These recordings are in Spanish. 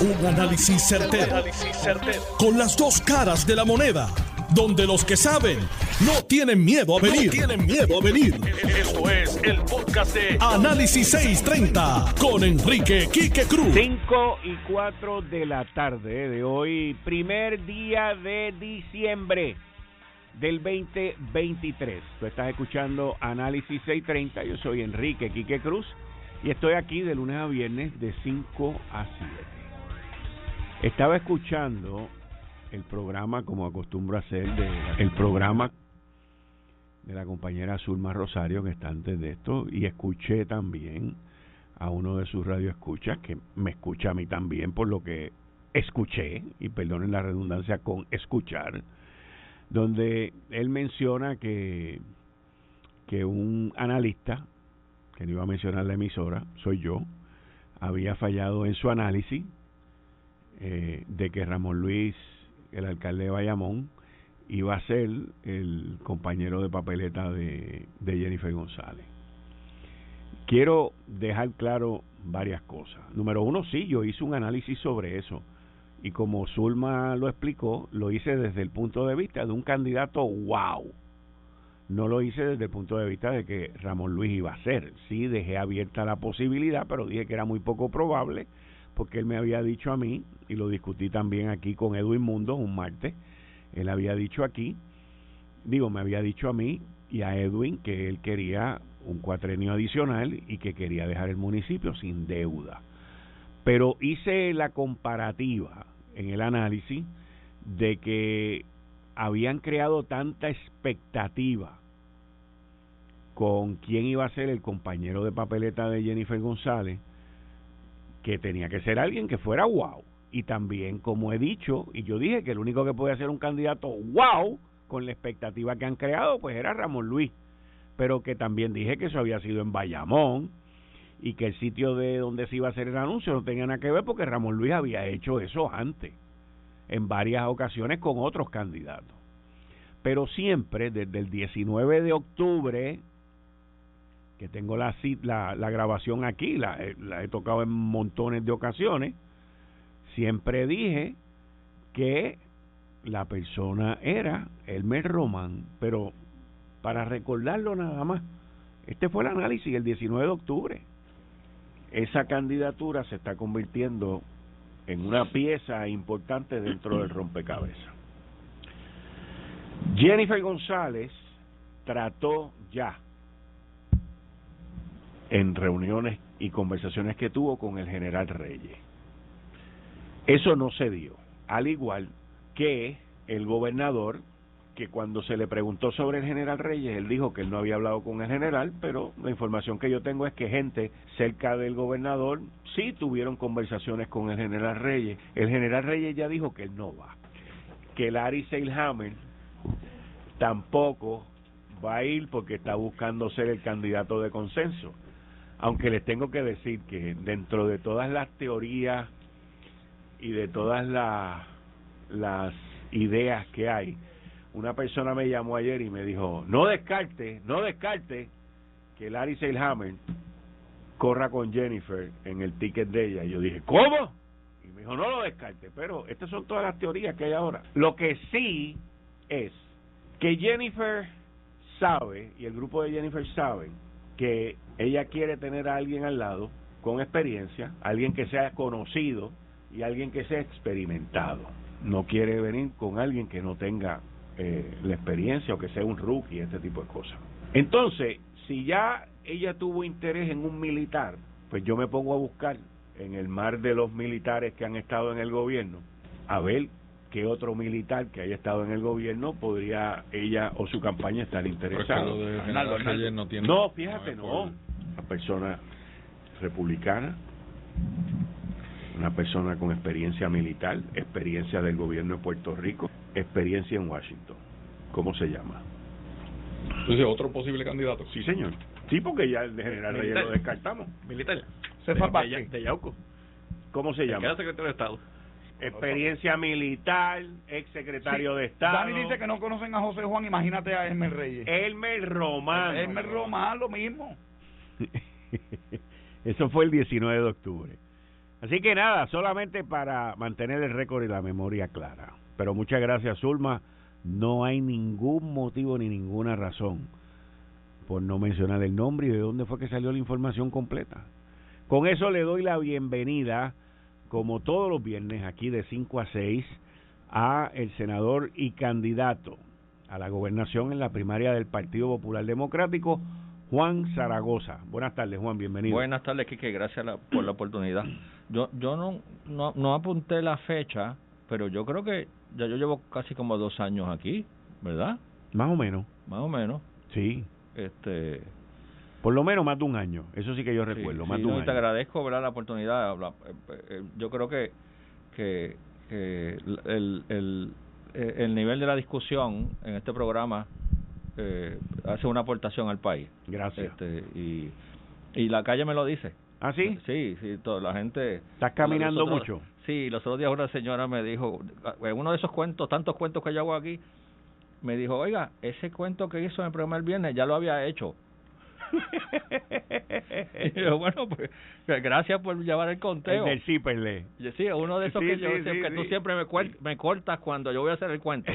Un análisis certero, Con las dos caras de la moneda. Donde los que saben no tienen miedo a venir. tienen miedo a venir. Esto es el podcast de Análisis 630 con Enrique Quique Cruz. 5 y 4 de la tarde de hoy, primer día de diciembre del 2023. Tú estás escuchando Análisis 630. Yo soy Enrique Quique Cruz y estoy aquí de lunes a viernes de 5 a 7. Estaba escuchando el programa, como acostumbro hacer, el programa de la compañera Zulma Rosario, que está antes de esto, y escuché también a uno de sus radioescuchas, que me escucha a mí también, por lo que escuché, y perdonen la redundancia con escuchar, donde él menciona que, que un analista que no iba a mencionar la emisora, soy yo, había fallado en su análisis eh, de que Ramón Luis, el alcalde de Bayamón, iba a ser el compañero de papeleta de, de Jennifer González. Quiero dejar claro varias cosas. Número uno, sí, yo hice un análisis sobre eso. Y como Zulma lo explicó, lo hice desde el punto de vista de un candidato wow no lo hice desde el punto de vista de que Ramón Luis iba a ser. Sí, dejé abierta la posibilidad, pero dije que era muy poco probable, porque él me había dicho a mí, y lo discutí también aquí con Edwin Mundo un martes, él había dicho aquí, digo, me había dicho a mí y a Edwin que él quería un cuatrenio adicional y que quería dejar el municipio sin deuda. Pero hice la comparativa en el análisis de que habían creado tanta expectativa con quién iba a ser el compañero de papeleta de Jennifer González, que tenía que ser alguien que fuera wow. Y también, como he dicho, y yo dije que el único que podía ser un candidato wow, con la expectativa que han creado, pues era Ramón Luis. Pero que también dije que eso había sido en Bayamón y que el sitio de donde se iba a hacer el anuncio no tenía nada que ver porque Ramón Luis había hecho eso antes, en varias ocasiones con otros candidatos. Pero siempre, desde el 19 de octubre que tengo la, la, la grabación aquí, la, la he tocado en montones de ocasiones, siempre dije que la persona era Elmer Román, pero para recordarlo nada más, este fue el análisis el 19 de octubre. Esa candidatura se está convirtiendo en una pieza importante dentro del rompecabezas. Jennifer González trató ya en reuniones y conversaciones que tuvo con el general Reyes. Eso no se dio, al igual que el gobernador, que cuando se le preguntó sobre el general Reyes, él dijo que él no había hablado con el general, pero la información que yo tengo es que gente cerca del gobernador sí tuvieron conversaciones con el general Reyes. El general Reyes ya dijo que él no va, que Larry Seilhammer tampoco va a ir porque está buscando ser el candidato de consenso aunque les tengo que decir que dentro de todas las teorías y de todas las ideas que hay, una persona me llamó ayer y me dijo, no descarte, no descarte que Larry Seilhammer corra con Jennifer en el ticket de ella. Y yo dije, ¿cómo? Y me dijo, no lo descarte, pero estas son todas las teorías que hay ahora. Lo que sí es que Jennifer sabe, y el grupo de Jennifer saben, que ella quiere tener a alguien al lado con experiencia, alguien que sea conocido y alguien que sea experimentado. No quiere venir con alguien que no tenga eh, la experiencia o que sea un rookie, este tipo de cosas. Entonces, si ya ella tuvo interés en un militar, pues yo me pongo a buscar en el mar de los militares que han estado en el gobierno, a ver qué otro militar que haya estado en el gobierno podría ella o su campaña estar interesado. no, fíjate, no. Una persona republicana, una persona con experiencia militar, experiencia del gobierno de Puerto Rico, experiencia en Washington. ¿Cómo se llama? Entonces, otro posible candidato. Sí, señor. Sí, porque ya el de general Reyes lo descartamos. Militar. Se de, de, Yauco. ¿Cómo se llama? secretario de Estado experiencia militar, ex secretario de Estado. Dani dice que no conocen a José Juan, imagínate a Elmer Reyes. Elmer Román. Elmer Román, lo mismo. Eso fue el 19 de octubre. Así que nada, solamente para mantener el récord y la memoria clara. Pero muchas gracias, Zulma. No hay ningún motivo ni ninguna razón por no mencionar el nombre y de dónde fue que salió la información completa. Con eso le doy la bienvenida, como todos los viernes, aquí de 5 a 6, a el senador y candidato a la gobernación en la primaria del Partido Popular Democrático, Juan Zaragoza. Buenas tardes, Juan, bienvenido. Buenas tardes, Quique, gracias por la oportunidad. Yo yo no, no, no apunté la fecha, pero yo creo que ya yo llevo casi como dos años aquí, ¿verdad? Más o menos. Más o menos. Sí. Este... Por lo menos más de un año, eso sí que yo recuerdo, más de un año. Te agradezco ¿verdad? la oportunidad. Eh, eh, yo creo que, que, el, el, el nivel de la discusión en este programa eh, hace una aportación al país. Gracias. Este, y, y la calle me lo dice. ¿Ah, sí? Sí, sí, toda la gente... ¿Estás caminando mucho? Sí, los otros días una señora me dijo, en uno de esos cuentos, tantos cuentos que yo hago aquí, me dijo, oiga, ese cuento que hizo en el programa el viernes ya lo había hecho. y yo, bueno, pues gracias por llevar el conteo. El del Sí, uno de esos que, yo, que tú siempre me, me cortas cuando yo voy a hacer el cuento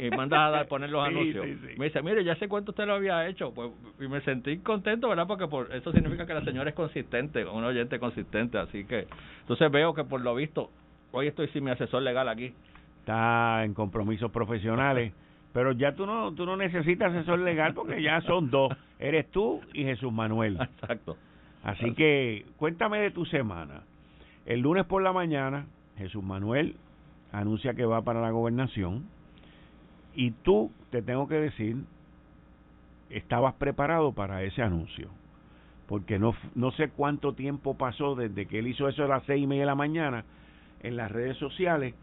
y mandas a poner los anuncios. Me dice, mire, ya sé cuánto usted lo había hecho. Pues, y me sentí contento, ¿verdad? Porque por eso significa que la señora es consistente, un oyente consistente. Así que, entonces veo que por lo visto, hoy estoy sin mi asesor legal aquí. Está en compromisos profesionales. Pero ya tú no, tú no necesitas asesor legal porque ya son dos. Eres tú y Jesús Manuel. Exacto. Así que cuéntame de tu semana. El lunes por la mañana, Jesús Manuel anuncia que va para la gobernación y tú, te tengo que decir, estabas preparado para ese anuncio. Porque no, no sé cuánto tiempo pasó desde que él hizo eso a las seis y media de la mañana en las redes sociales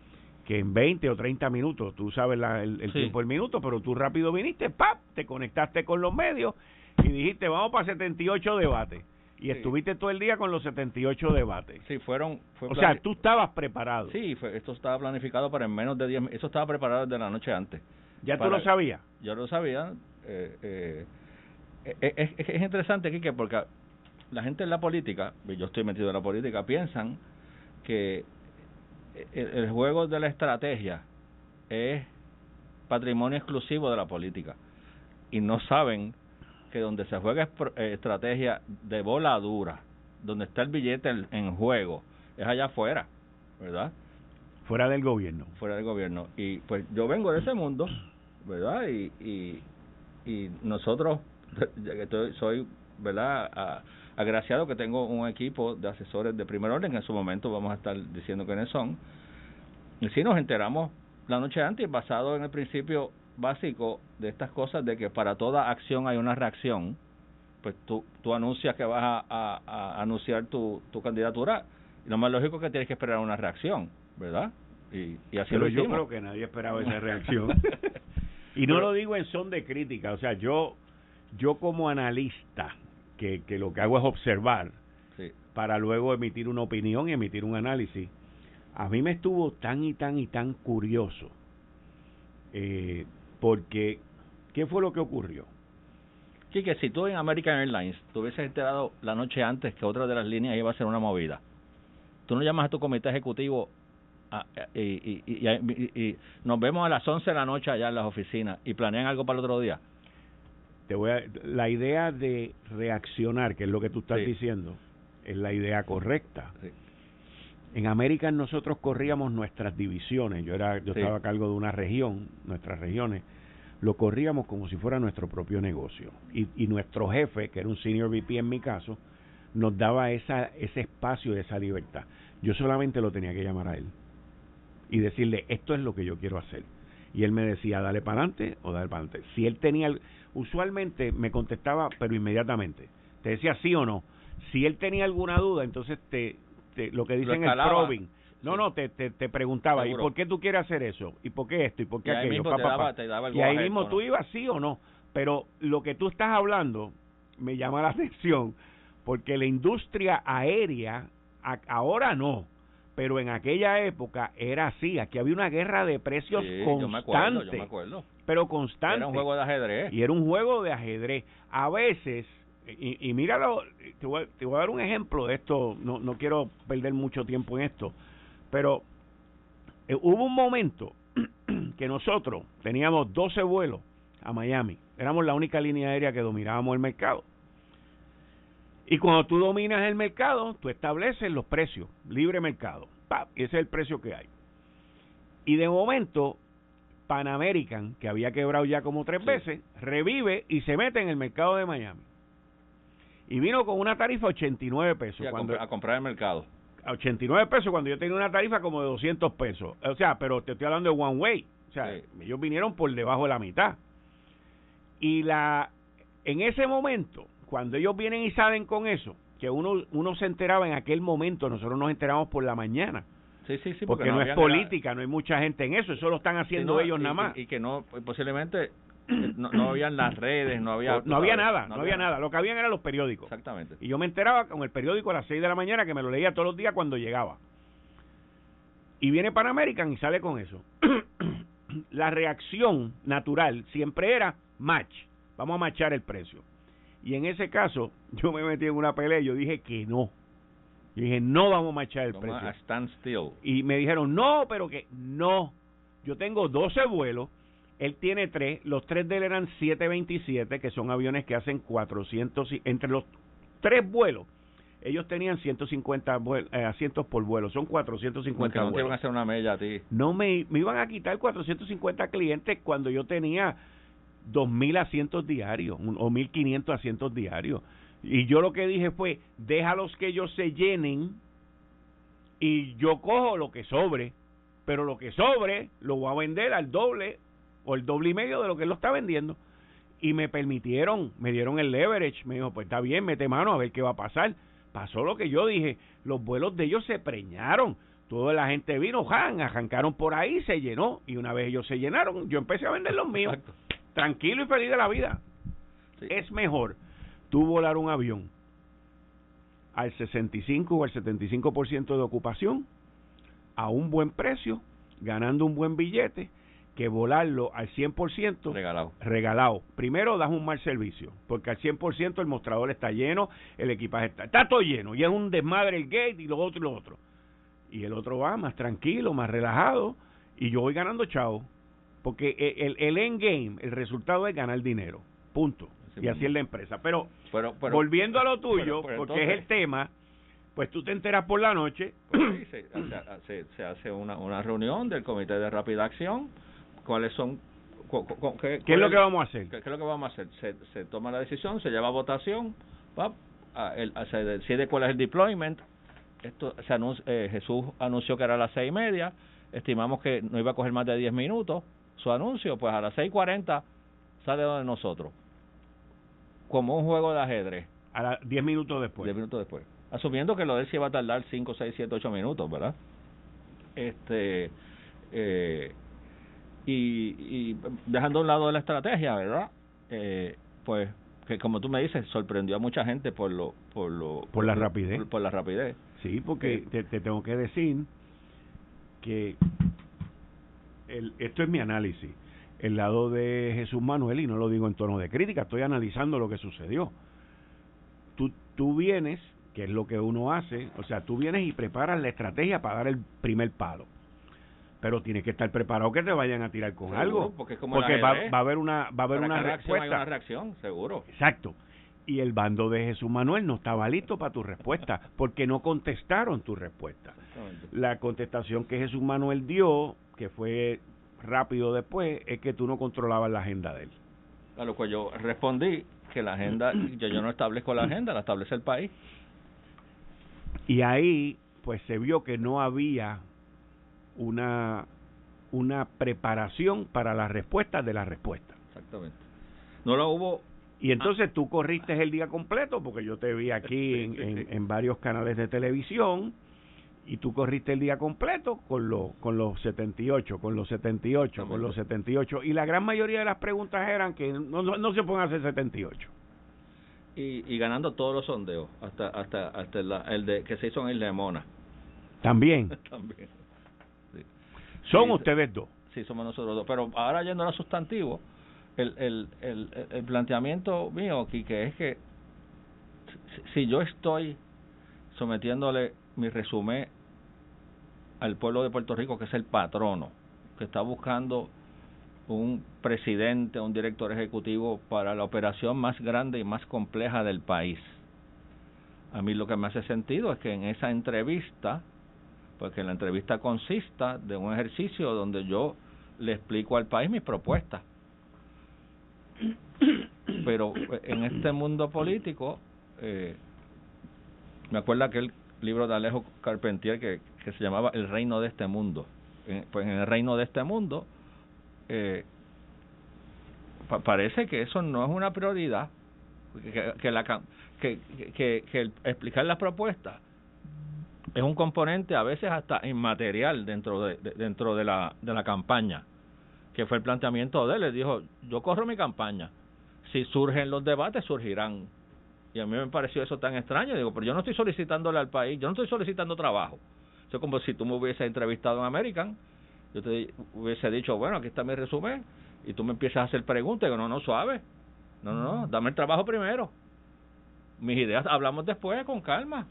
que en 20 o 30 minutos, tú sabes el, tiempo del minuto, pero tú rápido viniste, ¡pap! Te conectaste con los medios y dijiste, vamos para 78 debates. Y estuviste todo el día con los 78 debates. Sí, fueron... o sea, tú estabas preparado. Sí, esto estaba planificado para en menos de 10... Eso estaba preparado desde la noche antes. ¿Ya tú lo sabías? Yo lo sabía. Eh, eh, eh es, es, interesante, Kike, porque la gente en la política, yo estoy metido en la política, piensan que el, juego de la estrategia es patrimonio exclusivo de la política y no saben que donde se juega eh, estrategia de bola dura, donde está el billete en, juego, es allá afuera, ¿verdad? Fuera del gobierno. Fuera del gobierno. Y pues yo vengo de ese mundo, ¿verdad? Y, y, y nosotros, soy, ¿verdad? Agraciado que tengo un equipo de asesores de primer orden, en su momento vamos a estar diciendo quiénes son. Y si nos enteramos la noche antes, basado en el principio básico de estas cosas, de que para toda acción hay una reacción, pues tú, tú anuncias que vas a, anunciar tu, tu candidatura, y lo más lógico es que tienes que esperar una reacción, ¿verdad? Y, y así Pero yo creo que nadie esperaba esa reacción. y no lo digo en son de crítica, o sea, yo, yo como analista, que, que lo que hago es observar para luego emitir una opinión y emitir un análisis. A mí me estuvo tan y tan y tan curioso eh, porque ¿qué fue lo que ocurrió? Sí, que si tú en American Airlines te hubieses enterado la noche antes que otra de las líneas iba a ser una movida, tú no llamas a tu comité ejecutivo y, y, y, nos vemos a las 11 de la noche allá en las oficinas y planean algo para el otro día te voy a, la idea de reaccionar, que es lo que tú estás diciendo, es la idea correcta. En América nosotros corríamos nuestras divisiones, yo era yo estaba a cargo de una región, nuestras regiones, lo corríamos como si fuera nuestro propio negocio. Y, y nuestro jefe, que era un senior VP en mi caso, nos daba esa, ese espacio, esa libertad. Yo solamente lo tenía que llamar a él y decirle, esto es lo que yo quiero hacer. Y él me decía, dale para adelante o dale para adelante. Si él tenía usualmente me contestaba, pero inmediatamente. Te decía sí o no. Si él tenía alguna duda, entonces te, lo que dicen el probing. No, no, te, te, preguntaba, ¿y por qué tú quieres hacer eso? ¿Y por qué esto? ¿Y por qué aquello? y ahí mismo tú ibas sí o no. Pero lo que tú estás hablando me llama la atención porque la industria aérea ahora no, pero en aquella época era así. Aquí había una guerra de precios constante. Yo me acuerdo, Pero constante. Era un juego de ajedrez. Y era un juego de ajedrez. A veces y, y míralo, te voy, te voy, a dar un ejemplo de esto, no, no quiero perder mucho tiempo en esto, pero eh, hubo un momento que nosotros teníamos 12 vuelos a Miami, éramos la única línea aérea que dominábamos el mercado. Y cuando tú dominas el mercado, tú estableces los precios, libre mercado. Y ese es el precio que hay. Y de momento, Pan American, que había quebrado ya como tres veces, revive y se mete en el mercado de Miami. Y vino con una tarifa de 89 pesos. a, cuando, a comprar el mercado. A 89 pesos cuando yo tenía una tarifa como de 200 pesos. O sea, pero te estoy hablando de one way. O sea, ellos vinieron por debajo de la mitad. Y la en ese momento, cuando ellos vienen y salen con eso, que uno, uno se enteraba en aquel momento, nosotros nos enteramos por la mañana. Sí, sí, sí, porque, no, es política, no hay mucha gente en eso, eso lo están haciendo ellos nada más. Y, que no, pues, posiblemente no, no habían las redes, no había... No, había nada, no, había, nada. Lo que habían eran los periódicos. Exactamente. Y yo me enteraba con el periódico a las 6 de la mañana, que me lo leía todos los días cuando llegaba. Y viene Pan American y sale con eso. la reacción natural siempre era match. Vamos a machar el precio. Y en ese caso, yo me metí en una pelea y yo dije que no. Yo dije, no vamos a machar el precio. stand still. Y me dijeron, no, pero que no. Yo tengo 12 vuelos, él tiene 3, los 3 de él eran 727, que son aviones que hacen 400, entre los tres vuelos, ellos tenían 150 eh, asientos por vuelo, son 450 no te iban a hacer una mella a ti. No me, me iban a quitar 450 clientes cuando yo tenía 2.000 asientos diarios o 1.500 asientos diarios. Y yo lo que dije fue, déjalos que ellos se llenen y yo cojo lo que sobre, pero lo que sobre lo voy a vender al doble o el doble y medio de lo que él lo está vendiendo. Y me permitieron, me dieron el leverage, me dijo, pues está bien, mete mano a ver qué va a pasar. Pasó lo que yo dije, los vuelos de ellos se preñaron, toda la gente vino, jan, arrancaron por ahí, se llenó, y una vez ellos se llenaron, yo empecé a vender los míos tranquilo y feliz de la vida. Es mejor tú volar un avión al 65 o al 75% de ocupación a un buen precio, ganando un buen billete, que volarlo al 100% regalado. regalado. Primero das un mal servicio, porque al 100% el mostrador está lleno, el equipaje está, está todo lleno, y es un desmadre el gate y lo otro y lo otro. Y el otro va más tranquilo, más relajado, y yo voy ganando chao. Porque e, el, el end game, el resultado es ganar dinero. Punto. y así es la empresa. Pero, volviendo a lo tuyo, porque es el tema, pues tú te enteras por la noche. Pues se, hace una, una reunión del Comité de Rápida Acción. ¿Cuáles son qué, es lo que vamos a hacer? ¿Qué, es lo que vamos a hacer? Se, se toma la decisión, se lleva a votación, se decide cuál es el deployment. Esto se eh, Jesús anunció que era a las seis y media, estimamos que no iba a coger más de diez minutos, su anuncio, pues a las 6.40 sale de nosotros. Como un juego de ajedrez. A las 10 minutos después. 10 minutos después. Asumiendo que lo de él se va a tardar 5, 6, 7, 8 minutos, ¿verdad? Este. Eh, y, y dejando a un lado la estrategia, ¿verdad? Eh, pues que como tú me dices sorprendió a mucha gente por lo por lo por, la rapidez por, la rapidez sí porque eh, te, te, tengo que decir que el, esto es mi análisis, el lado de Jesús Manuel, y no lo digo en tono de crítica, estoy analizando lo que sucedió. Tú, tú vienes, que es lo que uno hace, o sea, tú vienes y preparas la estrategia para dar el primer palo. Pero tienes que estar preparado que te vayan a tirar con algo. Porque, va, va, a haber una, va a haber una respuesta. una reacción, seguro. Exacto y el bando de Jesús Manuel no estaba listo para tu respuesta, porque no contestaron tu respuesta. La contestación que Jesús Manuel dio, que fue rápido después, es que tú no controlabas la agenda de él. A lo cual yo respondí que la agenda, yo, yo no establezco la agenda, la establece el país. Y ahí, pues se vio que no había una, una preparación para la respuesta de la respuesta. Exactamente. No lo hubo y entonces tú corriste el día completo, porque yo te vi aquí en, en, varios canales de televisión, y tú corriste el día completo con, lo, con los 78, con los 78, con los 78. Y la gran mayoría de las preguntas eran que no, no, se pueden hacer 78. Y, y ganando todos los sondeos, hasta hasta hasta el, de que se hizo en Isla de Mona. También. También. Son ustedes dos. Sí, somos nosotros dos. Pero ahora yendo a los sustantivos, el, el, el, el planteamiento mío aquí que es que si yo estoy sometiéndole mi resumen al pueblo de Puerto Rico, que es el patrono, que está buscando un presidente, un director ejecutivo para la operación más grande y más compleja del país. A mí lo que me hace sentido es que en esa entrevista, pues que la entrevista consista de un ejercicio donde yo le explico al país mis propuestas. Pero eh, en este mundo político, eh, me acuerdo aquel libro de Alejo Carpentier que, que se llamaba El reino de este mundo. pues en el reino de este mundo, eh, parece que eso no es una prioridad, que, que, la, que, que explicar las propuestas es un componente a veces hasta inmaterial dentro de, dentro de la, de la campaña, que fue el planteamiento de él. Le dijo, yo corro mi campaña, si surgen los debates, surgirán. Y a mí me pareció eso tan extraño. Digo, pero yo no estoy solicitándole al país, yo no estoy solicitando trabajo. Eso es como si tú me hubieses entrevistado en American, yo te hubiese dicho, bueno, aquí está mi resumen, y tú me empiezas a hacer preguntas. Y digo, no, no, suave. No, no, no, dame el trabajo primero. Mis ideas hablamos después, con calma.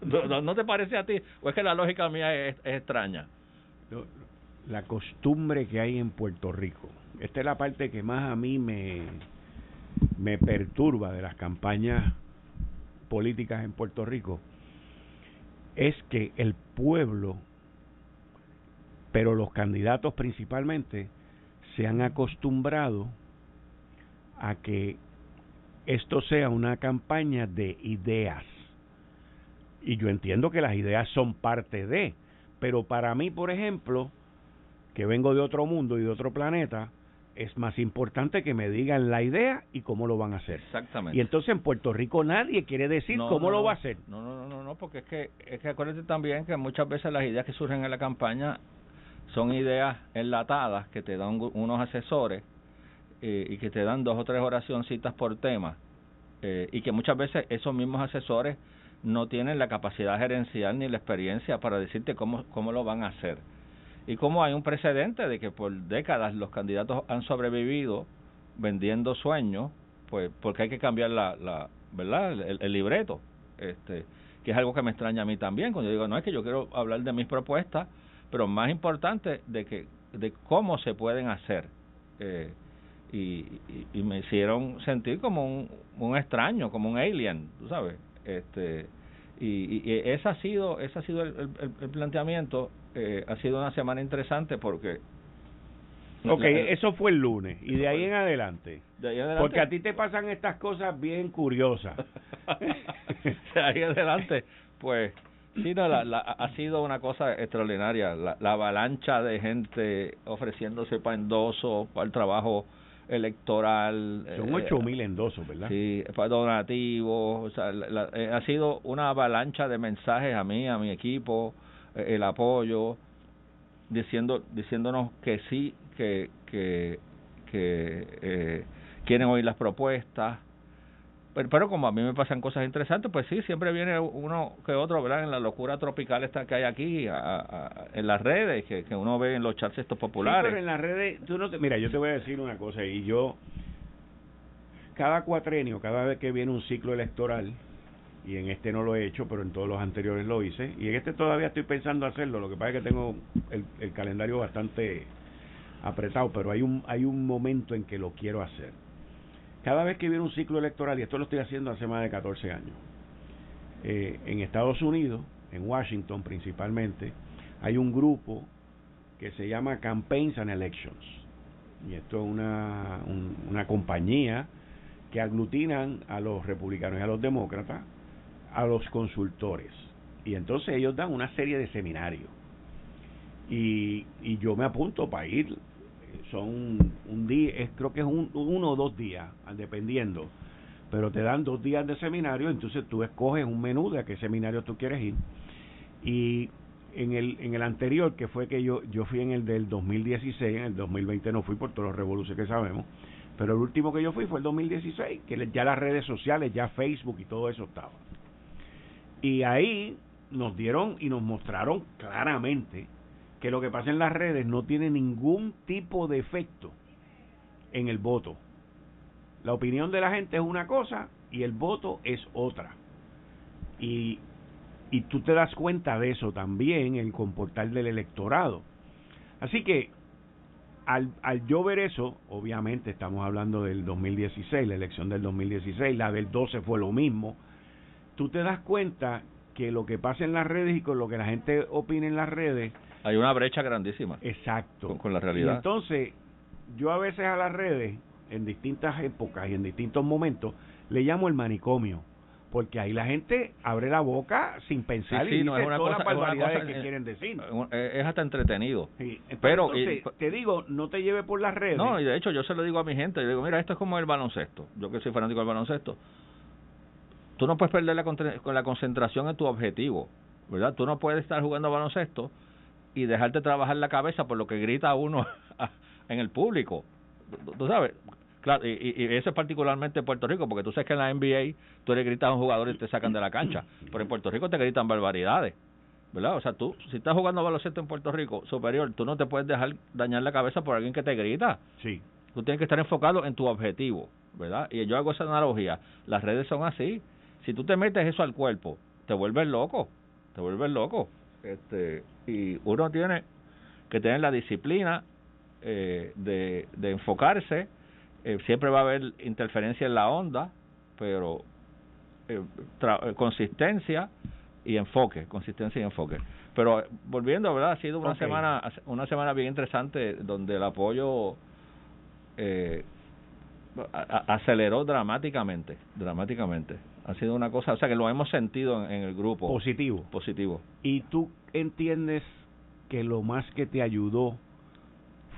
¿No, te parece a ti? ¿O es que la lógica mía es, es extraña? La costumbre que hay en Puerto Rico. Esta es la parte que más a mí me, me perturba de las campañas políticas en Puerto Rico. Es que el pueblo, pero los candidatos principalmente, se han acostumbrado a que esto sea una campaña de ideas y yo entiendo que las ideas son parte de, pero para mí, por ejemplo, que vengo de otro mundo y de otro planeta, es más importante que me digan la idea y cómo lo van a hacer. Exactamente. Y entonces en Puerto Rico nadie quiere decir cómo lo va a hacer. No, no, no, no, porque es que, es que acuérdate también que muchas veces las ideas que surgen en la campaña son ideas enlatadas que te dan unos asesores eh, y que te dan dos o tres oracioncitas por tema eh, y que muchas veces esos mismos asesores no tienen la capacidad gerencial ni la experiencia para decirte cómo, cómo lo van a hacer. Y como hay un precedente de que por décadas los candidatos han sobrevivido vendiendo sueños, pues porque hay que cambiar la, la ¿verdad? El, libreto, este, que es algo que me extraña a mí también, cuando yo digo, no es que yo quiero hablar de mis propuestas, pero más importante de que de cómo se pueden hacer. Eh, y, y, me hicieron sentir como un, un extraño, como un alien, tú sabes este y, y ese ha sido ese ha sido el, el, planteamiento eh, ha sido una semana interesante porque Ok, eso fue el lunes y de ahí en adelante. Porque a ti te pasan estas cosas bien curiosas. de ahí en adelante, pues sí, no, la, ha sido una cosa extraordinaria. La, la avalancha de gente ofreciéndose para endoso, para el trabajo electoral. Son eh, ocho mil endosos, ¿verdad? Sí, donativos. O sea, eh, ha sido una avalancha de mensajes a mí, a mi equipo, el apoyo, diciendo diciéndonos que sí, que, que, que quieren oír las propuestas, pero, como a mí me pasan cosas interesantes, pues sí, siempre viene uno que otro, ¿verdad? En la locura tropical esta que hay aquí, en las redes, que, que uno ve en los chats estos populares. pero en las redes, tú no te, mira, yo te voy a decir una cosa, y yo, cada cuatrenio, cada vez que viene un ciclo electoral, y en este no lo he hecho, pero en todos los anteriores lo hice, y en este todavía estoy pensando hacerlo, lo que pasa es que tengo el, el calendario bastante apretado, pero hay un, hay un momento en que lo quiero hacer cada vez que viene un ciclo electoral, y esto lo estoy haciendo hace más de 14 años, eh, en Estados Unidos, en Washington principalmente, hay un grupo que se llama Campaigns and Elections. Y esto es una, una compañía que aglutinan a los republicanos y a los demócratas, a los consultores. Y entonces ellos dan una serie de seminarios. Y, y yo me apunto para ir son un día, creo que es un, uno o dos días, dependiendo, pero te dan dos días de seminario, entonces tú escoges un menú de a qué seminario tú quieres ir. Y en el, en el anterior, que fue que yo, yo fui en el del 2016, en el 2020 no fui por todos los revoluciones que sabemos, pero el último que yo fui fue el 2016, que ya las redes sociales, ya Facebook y todo eso estaba. Y ahí nos dieron y nos mostraron claramente que lo que pasa en las redes no tiene ningún tipo de efecto en el voto. La opinión de la gente es una cosa y el voto es otra. Y, y tú te das cuenta de eso también el comportar del electorado. Así que al, al yo ver eso, obviamente estamos hablando del 2016, la elección del 2016, la del 12 fue lo mismo, tú te das cuenta que lo que pasa en las redes y con lo que la gente opina en las redes... Hay una brecha grandísima. Exacto. Con, la realidad. Y entonces, yo a veces a las redes, en distintas épocas y en distintos momentos, le llamo el manicomio porque ahí la gente abre la boca sin pensar y dice todas las barbaridades que quieren decir. Es hasta entretenido. Pero te digo, no te lleve por las redes. No, y de hecho yo se lo digo a mi gente, yo digo, mira, esto es como el baloncesto. Yo que soy fanático del baloncesto. Tú no puedes perder la, la concentración en tu objetivo, ¿verdad? Tú no puedes estar jugando baloncesto y dejarte trabajar la cabeza por lo que grita uno en el público. Tú sabes, Claro, y, y, eso es particularmente en Puerto Rico, porque tú sabes que en la NBA tú le gritas a un jugador y te sacan de la cancha, pero en Puerto Rico te gritan barbaridades, ¿verdad? O sea, tú, si estás jugando baloncesto en Puerto Rico superior, tú no te puedes dejar dañar la cabeza por alguien que te grita. Sí. Tú tienes que estar enfocado en tu objetivo, ¿verdad? Y yo hago esa analogía. Las redes son así. Si tú te metes eso al cuerpo, te vuelves loco, te vuelves loco. Este, y uno tiene que tener la disciplina eh, de, de enfocarse eh, siempre va a haber interferencia en la onda, pero eh, eh, consistencia y enfoque, consistencia y enfoque. Pero volviendo, ¿verdad? Ha sido una semana una semana bien interesante donde el apoyo eh, aceleró dramáticamente, dramáticamente. Ha sido una cosa, o sea, que lo hemos sentido en, en el grupo. Positivo. Positivo. ¿Y tú entiendes que lo más que te ayudó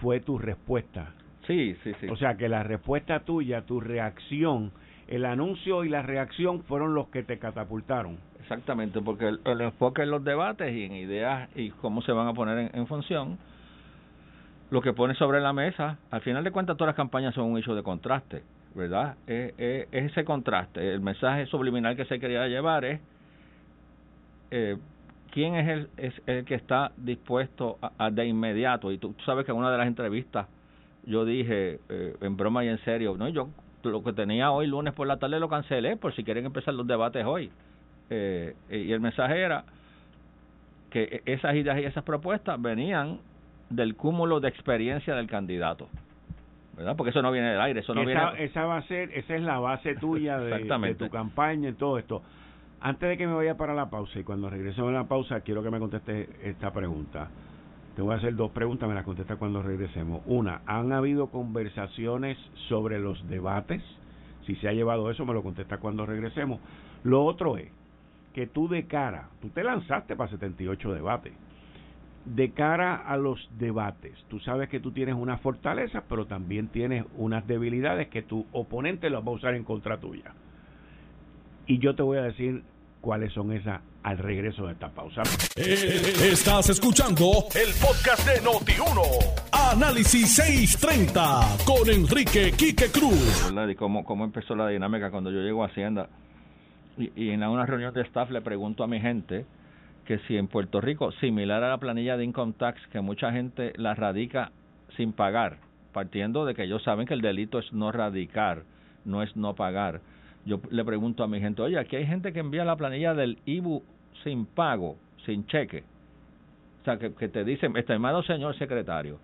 fue tu respuesta? Sí, sí, sí. O sea que la respuesta tuya, tu reacción, el anuncio y la reacción fueron los que te catapultaron. Exactamente, porque el, enfoque en los debates y en ideas y cómo se van a poner en, función, lo que pone sobre la mesa, al final de cuentas todas las campañas son un hecho de contraste, ¿verdad? Es, ese contraste, el mensaje subliminal que se quería llevar es eh, quién es el, es el que está dispuesto a, de inmediato, y tú, tú sabes que en una de las entrevistas yo dije eh, en broma y en serio, no, yo lo que tenía hoy lunes por la tarde lo cancelé por si quieren empezar los debates hoy. Eh, y el mensaje era que e, esas ideas y esas propuestas venían del cúmulo de experiencia del candidato. ¿Verdad? Porque eso no viene del aire, eso no esa, viene... Esa va a ser, esa es la base tuya de, de, tu campaña y todo esto. Antes de que me vaya para la pausa y cuando regresemos a la pausa quiero que me conteste esta pregunta. Te voy a hacer dos preguntas, me las contesta cuando regresemos. Una, ¿han habido conversaciones sobre los debates? Si se ha llevado eso, me lo contesta cuando regresemos. Lo otro es que tú de cara, tú te lanzaste para 78 debates. De cara a los debates, tú sabes que tú tienes unas fortalezas, pero también tienes unas debilidades que tu oponente las va a usar en contra tuya. Y yo te voy a decir cuáles son esas al regreso de esta pausa. Eh, estás escuchando el podcast de Noti1. Análisis 630 con Enrique Quique Cruz. Y cómo, cómo empezó la dinámica cuando yo llego a Hacienda. Y, y en una reunión de staff le pregunto a mi gente que si en Puerto Rico, similar a la planilla de Income Tax, que mucha gente la radica sin pagar, partiendo de que ellos saben que el delito es no radicar, no es no pagar yo le pregunto a mi gente, oye, aquí hay gente que envía la planilla del IBU sin pago, sin cheque. O sea, que, te dicen, estimado señor secretario,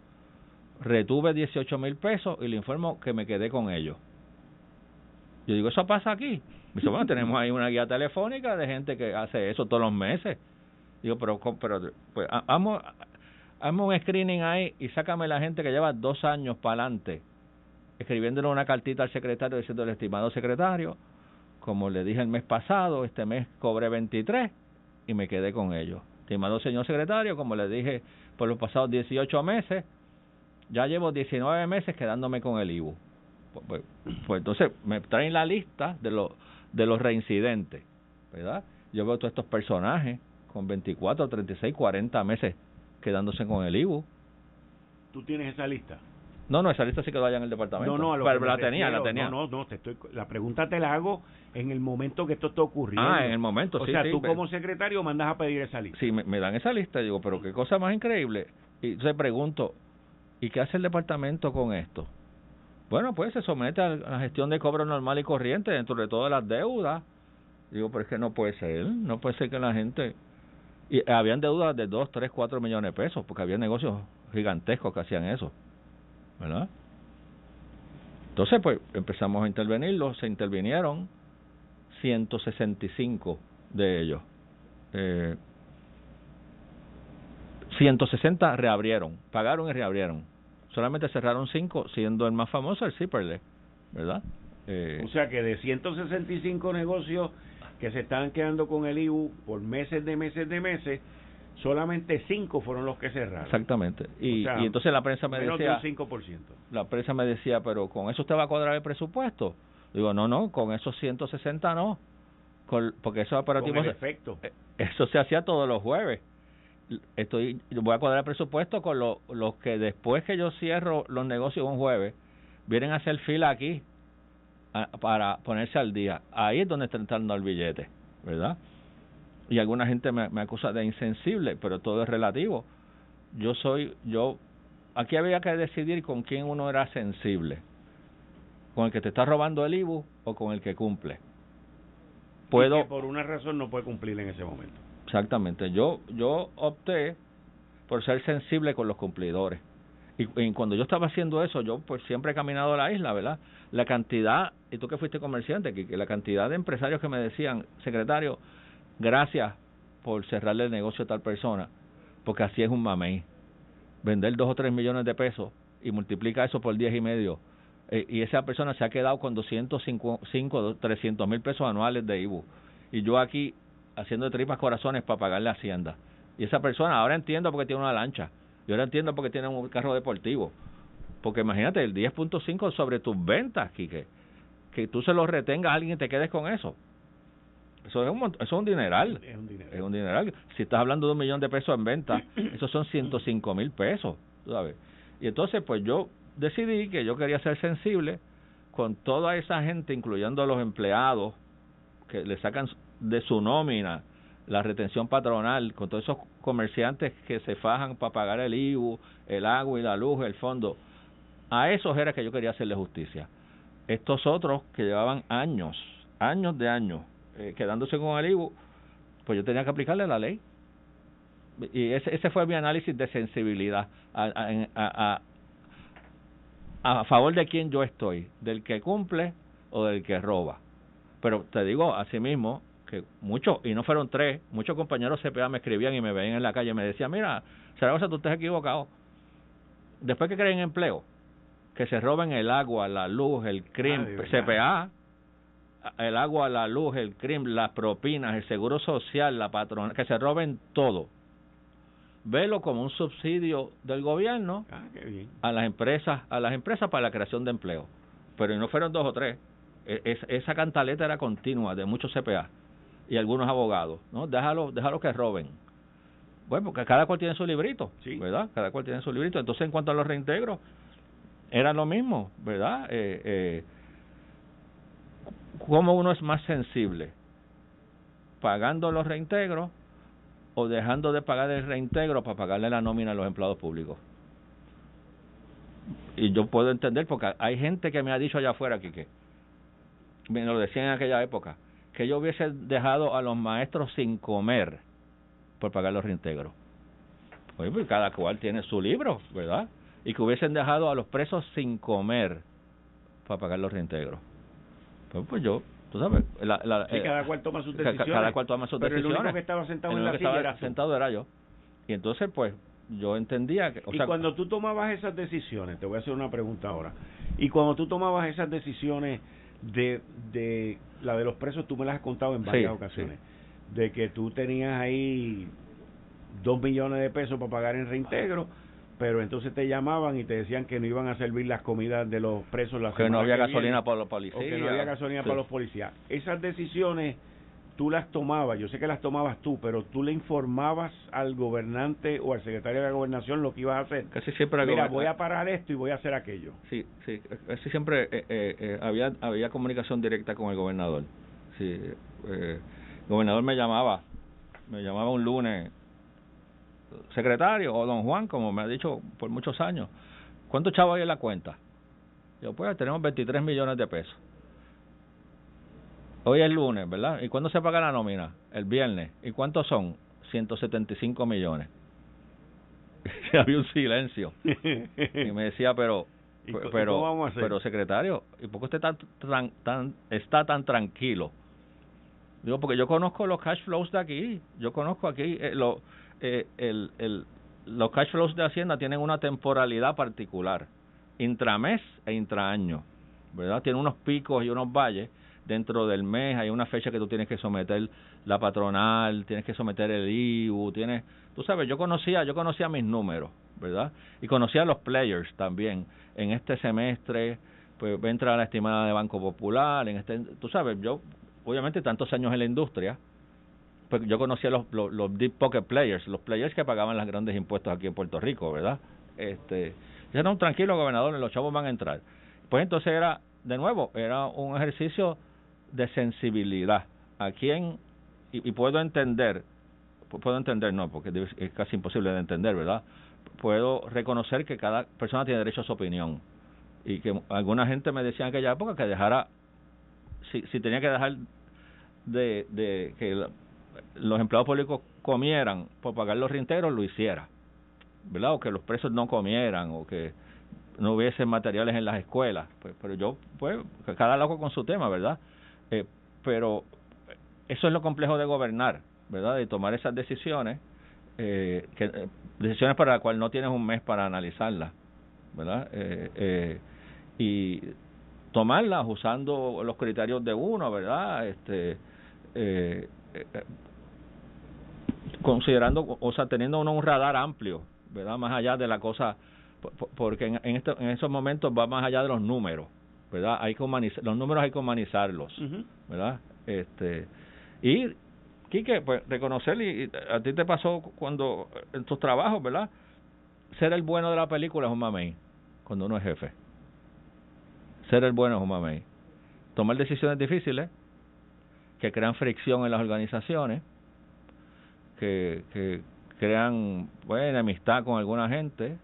retuve 18 mil pesos y le informo que me quedé con ellos. Yo digo, ¿eso pasa aquí? dice, bueno, tenemos ahí una guía telefónica de gente que hace eso todos los meses. Digo, pero, pero pues, vamos, hazme un screening ahí y sácame la gente que lleva dos años para adelante escribiéndole una cartita al secretario diciendo, estimado secretario, como le dije el mes pasado, este mes cobré 23 y me quedé con ellos. Estimado señor secretario, como le dije por los pasados 18 meses, ya llevo 19 meses quedándome con el IBU. Pues, pues, pues, entonces me traen la lista de los de los reincidentes, ¿verdad? Yo veo todos estos personajes con 24, 36, 40 meses quedándose con el IBU. ¿Tú tienes esa lista? No, no, esa lista sí quedó allá en el departamento. No, no, lo Pero la tenía, la tenía. No, no, te estoy, la pregunta te la hago en el momento que esto está ocurriendo. Ah, en el momento, o sí. O sea, tú como secretario mandas a pedir esa lista. Sí, me, dan esa lista. Digo, pero qué cosa más increíble. Y se pregunto, ¿y qué hace el departamento con esto? Bueno, pues se somete a la gestión de cobro normal y corriente dentro de todas las deudas. Digo, pero es que no puede ser, no puede ser que la gente... Y habían deudas de 2, 3, 4 millones de pesos, porque había negocios gigantescos que hacían eso, ¿verdad? Entonces, pues empezamos a intervenirlos, se intervinieron 165 de ellos. Eh, 160 reabrieron, pagaron y reabrieron. Solamente cerraron 5, siendo el más famoso el Zipperle, ¿verdad? Eh, o sea que de 165 negocios que se estaban quedando con el IBU por meses de meses de meses, solamente 5 fueron los que cerraron. Exactamente. Y, y entonces la prensa me decía... 5%. La prensa me decía, pero ¿con eso usted va a cuadrar el presupuesto? Digo, no, no, con esos 160 no. porque esos aparativos... efecto. Eh, eso se hacía todos los jueves estoy voy a cuadrar presupuesto con los que después que yo cierro los negocios un jueves vienen a hacer fila aquí para ponerse al día. Ahí es donde está entrando el billete verdad y alguna gente me, me acusa de insensible pero todo es relativo. Yo soy yo aquí había que decidir con quién uno era sensible. Con el que te está robando el IBU o con el que cumple puedo por una razón no puede cumplir en ese momento. Exactamente. Yo, yo opté por ser sensible con los cumplidores. Y, cuando yo estaba haciendo eso, yo pues siempre he caminado a la isla, ¿verdad? La cantidad, y tú que fuiste comerciante, que, la cantidad de empresarios que me decían, secretario, gracias por cerrarle el negocio a tal persona, porque así es un mamey. Vender dos o tres millones de pesos y multiplica eso por diez y medio, eh, y esa persona se ha quedado con 205, 300 mil pesos anuales de IBU. Y yo aquí haciendo tripas corazones para pagar la hacienda. Y esa persona ahora entiendo porque tiene una lancha. Y ahora entiendo porque tiene un carro deportivo. Porque imagínate, el 10.5 sobre tus ventas, Quique. Que tú se lo retengas a alguien y te quedes con eso. Eso es un, eso es un dineral. Es un dineral. Es un dineral. Si estás hablando de un millón de pesos en venta, esos son 105 mil pesos. ¿sabes? Y entonces, pues yo decidí que yo quería ser sensible con toda esa gente, incluyendo a los empleados, que le sacan de su nómina, la retención patronal, con todos esos comerciantes que se fajan para pagar el IBU, el agua y la luz, el fondo. A esos era que yo quería hacerle justicia. Estos otros que llevaban años, años de años, eh, quedándose con el IBU, pues yo tenía que aplicarle la ley. Y ese, ese fue mi análisis de sensibilidad a, a, favor de quién yo estoy, del que cumple o del que roba. Pero te digo, asimismo, que muchos, y no fueron tres, muchos compañeros CPA me escribían y me veían en la calle y me decían, mira, Zaragoza, tú estás equivocado. Después que creen empleo, que se roben el agua, la luz, el crimen, CPA, el agua, la luz, el crimen, las propinas, el seguro social, la patrona, que se roben todo. Velo como un subsidio del gobierno ah, a las empresas, a las empresas para la creación de empleo. Pero no fueron dos o tres. E, esa cantaleta era continua de muchos CPA y algunos abogados, ¿no? Déjalo, déjalo que roben. Bueno, porque cada cual tiene su librito, sí. ¿verdad? Cada cual tiene su librito. Entonces, en cuanto a los reintegros, era lo mismo, ¿verdad? Eh, eh, ¿Cómo uno es más sensible? ¿Pagando los reintegros o dejando de pagar el reintegro para pagarle la nómina a los empleados públicos? Y yo puedo entender, porque hay gente que me ha dicho allá afuera que, que me lo decían en aquella época, que yo hubiese dejado a los maestros sin comer por pagar los reintegros. Oye, pues cada cual tiene su libro, ¿verdad? Y que hubiesen dejado a los presos sin comer para pagar los reintegros. Pues, pues yo, tú sabes, la, la, sí, cada cual toma sus decisiones. Cada cual toma sus decisiones. Pero el único que estaba sentado en la silla era sentado era yo. Y entonces, pues, yo entendía que... y cuando tú tomabas esas decisiones, te voy a hacer una pregunta ahora, y cuando tú tomabas esas decisiones de, de la de los presos, tú me las has contado en varias ocasiones, de que tú tenías ahí dos millones de pesos para pagar en reintegro, pero entonces te llamaban y te decían que no iban a servir las comidas de los presos la que no había gasolina para los policías que no había gasolina para los policías. Esas decisiones tú las tomabas, yo sé que las tomabas tú, pero tú le informabas al gobernante o al secretario de la gobernación lo que ibas a hacer. Casi siempre Mira, voy a parar esto y voy a hacer aquello. Sí, sí, casi siempre eh, eh, eh, había había comunicación directa con el gobernador. Sí, el gobernador me llamaba, me llamaba un lunes, secretario o don Juan, como me ha dicho por muchos años, ¿cuántos chavos hay en la cuenta? Yo, pues tenemos 23 millones de pesos. Hoy es lunes, ¿verdad? ¿Y cuándo se paga la nómina? El viernes. ¿Y cuántos son? 175 millones. Había un silencio. y me decía, pero pero pero secretario, ¿y por qué usted tan, tan, está tan tranquilo? Digo, porque yo conozco los cash flows de aquí, yo conozco aquí eh, lo, eh, el, el, los cash flows de Hacienda tienen una temporalidad particular, intramés e intraaño, ¿verdad? Tiene unos picos y unos valles dentro del mes, hay una fecha que tú tienes que someter la patronal, tienes que someter el IBU, tienes, tú sabes, yo conocía, yo conocía mis números, ¿verdad? Y conocía a los players también. En este semestre, pues entra la estimada de Banco Popular, en este, tú sabes, yo obviamente tantos años en la industria, pues yo conocía los, los, deep pocket players, los players que pagaban los grandes impuestos aquí en Puerto Rico, ¿verdad? Este, ya un tranquilo gobernador, los chavos van a entrar. Pues entonces era, de nuevo, era un ejercicio de sensibilidad. A quién, y, puedo entender, puedo entender, no, porque es casi imposible de entender, ¿verdad? Puedo reconocer que cada persona tiene derecho a su opinión. Y que alguna gente me decía en aquella época que dejara, si, si tenía que dejar de, de que los empleados públicos comieran por pagar los reintegros, lo hiciera. ¿Verdad? O que los presos no comieran, o que no hubiese materiales en las escuelas. Pues, pero yo, pues, cada loco con su tema, ¿verdad? Eh, pero eso es lo complejo de gobernar, ¿verdad? De tomar esas decisiones, eh, decisiones para las cuales no tienes un mes para analizarlas, ¿verdad? Eh, eh, y tomarlas usando los criterios de uno, ¿verdad? Este, considerando, o sea, teniendo uno un radar amplio, ¿verdad? Más allá de la cosa, porque en, en, en esos momentos va más allá de los números, ¿verdad? Hay que humanizar, los números hay que humanizarlos, ¿verdad? Este, y, Quique, pues reconocer, y, a ti te pasó cuando, en tus trabajos, ¿verdad? Ser el bueno de la película es un mamey, cuando uno es jefe. Ser el bueno es un mamey. Tomar decisiones difíciles que crean fricción en las organizaciones, que, que crean buena amistad con alguna gente,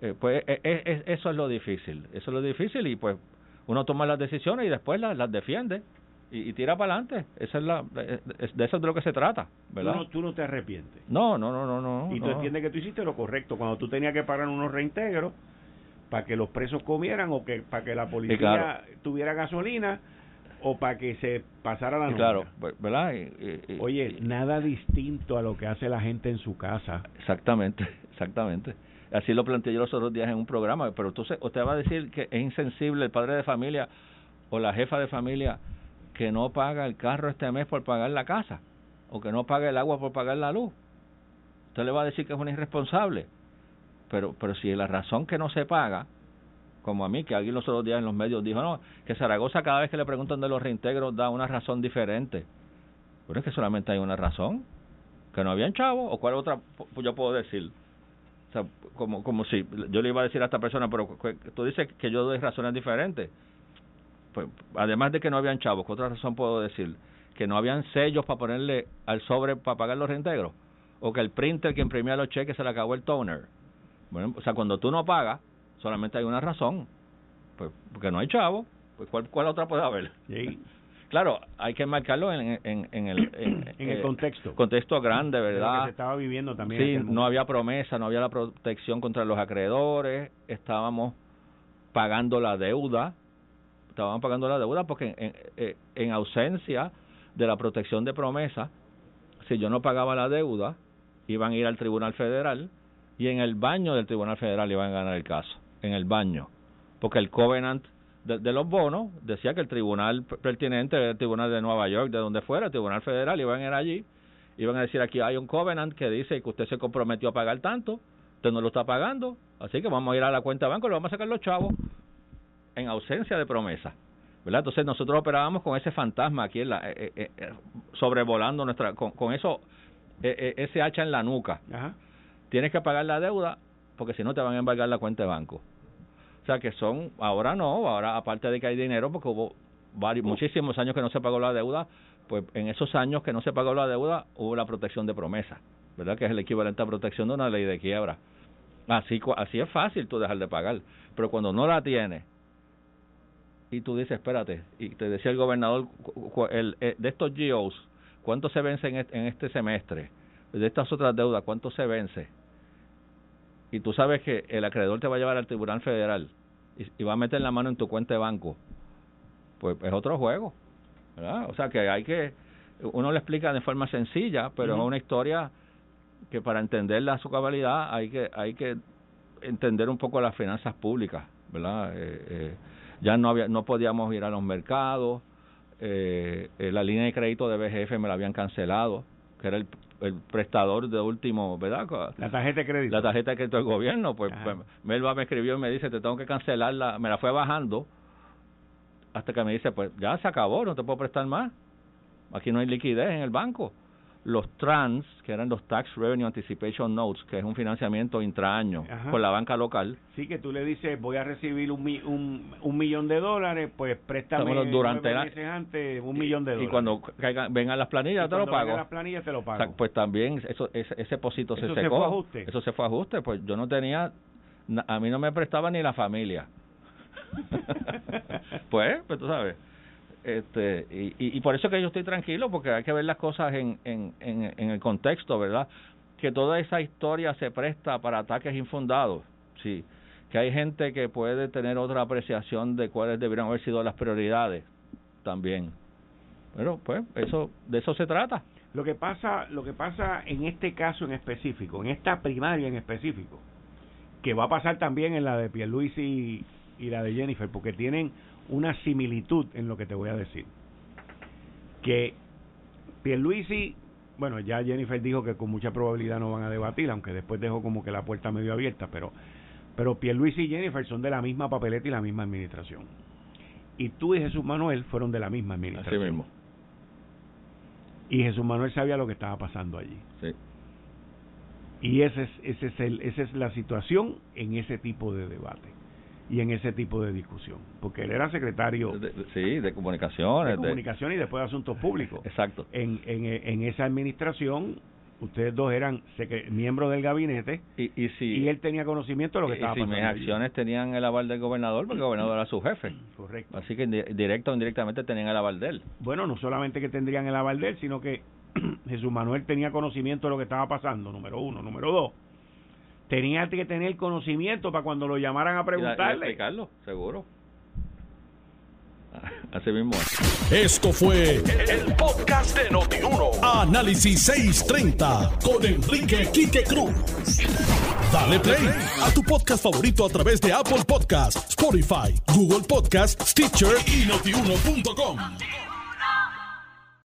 eh, pues e, e, eso es lo difícil, eso es lo difícil y pues uno toma las decisiones y después las, las defiende y, tira para adelante. Esa es la, de eso es de lo que se trata, ¿verdad? Tú no, tú no te arrepientes. No, no, no, no, no. Y tú entiendes que tú hiciste lo correcto cuando tú tenías que pagar unos reintegros para que los presos comieran o que para que la policía tuviera gasolina o para que se pasara la noche. Claro, ¿verdad? Oye, nada distinto a lo que hace la gente en su casa. Exactamente, exactamente. Así lo planteé yo los otros días en un programa, pero entonces usted va a decir que es insensible el padre de familia o la jefa de familia que no paga el carro este mes por pagar la casa o que no paga el agua por pagar la luz. Usted le va a decir que es un irresponsable. Pero pero si la razón que no se paga, como a mí, que alguien los otros días en los medios dijo, no, que Zaragoza cada vez que le preguntan de los reintegros da una razón diferente. Pero es que solamente hay una razón, que no habían chavos, o cuál otra yo puedo decir. O sea, como, como si yo le iba a decir a esta persona, pero tú dices que yo doy razones diferentes. Pues, además de que no habían chavos, ¿qué otra razón puedo decir? Que no habían sellos para ponerle al sobre para pagar los reintegros. O que el printer que imprimía los cheques se le acabó el toner. Bueno, o sea, cuando tú no pagas, solamente hay una razón. Pues porque no hay chavos. Pues ¿cuál, cuál otra puede haber? Sí. Claro, hay que marcarlo en, en, el, en, el eh, contexto. Contexto grande, ¿verdad? Que se estaba viviendo también. Sí, no había promesa, no había la protección contra los acreedores, estábamos pagando la deuda, estábamos pagando la deuda porque en, en, en ausencia de la protección de promesa, si yo no pagaba la deuda, iban a ir al Tribunal Federal y en el baño del Tribunal Federal iban a ganar el caso, en el baño, porque el covenant de, los bonos, decía que el tribunal pertinente, el tribunal de Nueva York, de donde fuera, el tribunal federal, iban a ir allí, iban a decir aquí hay un covenant que dice que usted se comprometió a pagar tanto, usted no lo está pagando, así que vamos a ir a la cuenta de banco y le vamos a sacar los chavos en ausencia de promesa. ¿verdad? Entonces nosotros operábamos con ese fantasma aquí en la, eh, eh, eh, sobrevolando nuestra, con, con eso, ese hacha en la nuca. Tienes que pagar la deuda porque si no te van a embargar la cuenta de banco sea que son, ahora no, ahora aparte de que hay dinero, porque hubo varios, muchísimos años que no se pagó la deuda, pues en esos años que no se pagó la deuda hubo la protección de promesa, ¿verdad? Que es el equivalente a protección de una ley de quiebra. Así, así es fácil tú dejar de pagar, pero cuando no la tienes, y tú dices, espérate, y te decía el gobernador, el, eh, de estos GOs, ¿cuánto se vence en este semestre? De estas otras deudas, ¿cuánto se vence? Y tú sabes que el acreedor te va a llevar al Tribunal Federal y, va a meter la mano en tu cuenta de banco. Pues es otro juego, ¿verdad? O sea que hay que, uno le explica de forma sencilla, pero es una historia que para entenderla a su cabalidad hay que, hay que entender un poco las finanzas públicas, ¿verdad? Eh, eh, ya no había, no podíamos ir a los mercados, eh, eh la línea de crédito de BGF me la habían cancelado, que era el, el prestador de último, ¿verdad? La tarjeta de crédito. La tarjeta de crédito del gobierno, pues, pues Melba me escribió y me dice, te tengo que cancelarla, me la fue bajando hasta que me dice, pues ya se acabó, no te puedo prestar más. Aquí no hay liquidez en el banco los trans, que eran los Tax Revenue Anticipation Notes, que es un financiamiento intraaño con la banca local. Sí, que tú le dices, voy a recibir un, un, un millón de dólares, pues préstame durante meses antes un millón de dólares. Y cuando caigan, vengan las planillas, te lo pago. las planillas, te lo pago. pues también eso, ese, ese depósito se secó. fue ajuste? Eso se fue ajuste, pues yo no tenía, a mí no me prestaba ni la familia. pues, pues tú sabes este y, y, por eso que yo estoy tranquilo porque hay que ver las cosas en, en, en, el contexto verdad que toda esa historia se presta para ataques infundados sí. Que hay gente que puede tener otra apreciación de cuáles deberían haber sido las prioridades también. Pero pues eso de eso se trata. Lo que pasa lo que pasa en este caso en específico en esta primaria en específico que va a pasar también en la de Pierluisi y, y la de Jennifer porque tienen una similitud en lo que te voy a decir. Que Pierluisi, bueno, ya Jennifer dijo que con mucha probabilidad no van a debatir, aunque después dejó como que la puerta medio abierta, pero pero Pierluisi y Jennifer son de la misma papeleta y la misma administración. Y tú y Jesús Manuel fueron de la misma administración. Así mismo. Y Jesús Manuel sabía lo que estaba pasando allí. Sí. Y ese es, ese es el, esa es la situación en ese tipo de debate y en ese tipo de discusión. Porque él era secretario. De, sí, de comunicaciones. De comunicación y después de asuntos públicos. Exacto. En, en, en esa administración, ustedes dos eran miembros del gabinete y, y, si, y él tenía conocimiento de lo que estaba pasando. Y mis acciones tenían el aval del gobernador, porque el gobernador era su jefe. Correcto. Así que directo o indirectamente tenían el aval de él. Bueno, no solamente que tendrían el aval de él, sino que Jesús Manuel tenía conocimiento de lo que estaba pasando, número uno. Número dos tenía que tener conocimiento para cuando lo llamaran a preguntarle. Y explicarlo, seguro. Así mismo. Esto fue el, podcast de Notiuno. Análisis 630 con Enrique Quique Cruz. Dale play a tu podcast favorito a través de Apple Podcasts, Spotify, Google Podcasts, Stitcher y notiuno.com.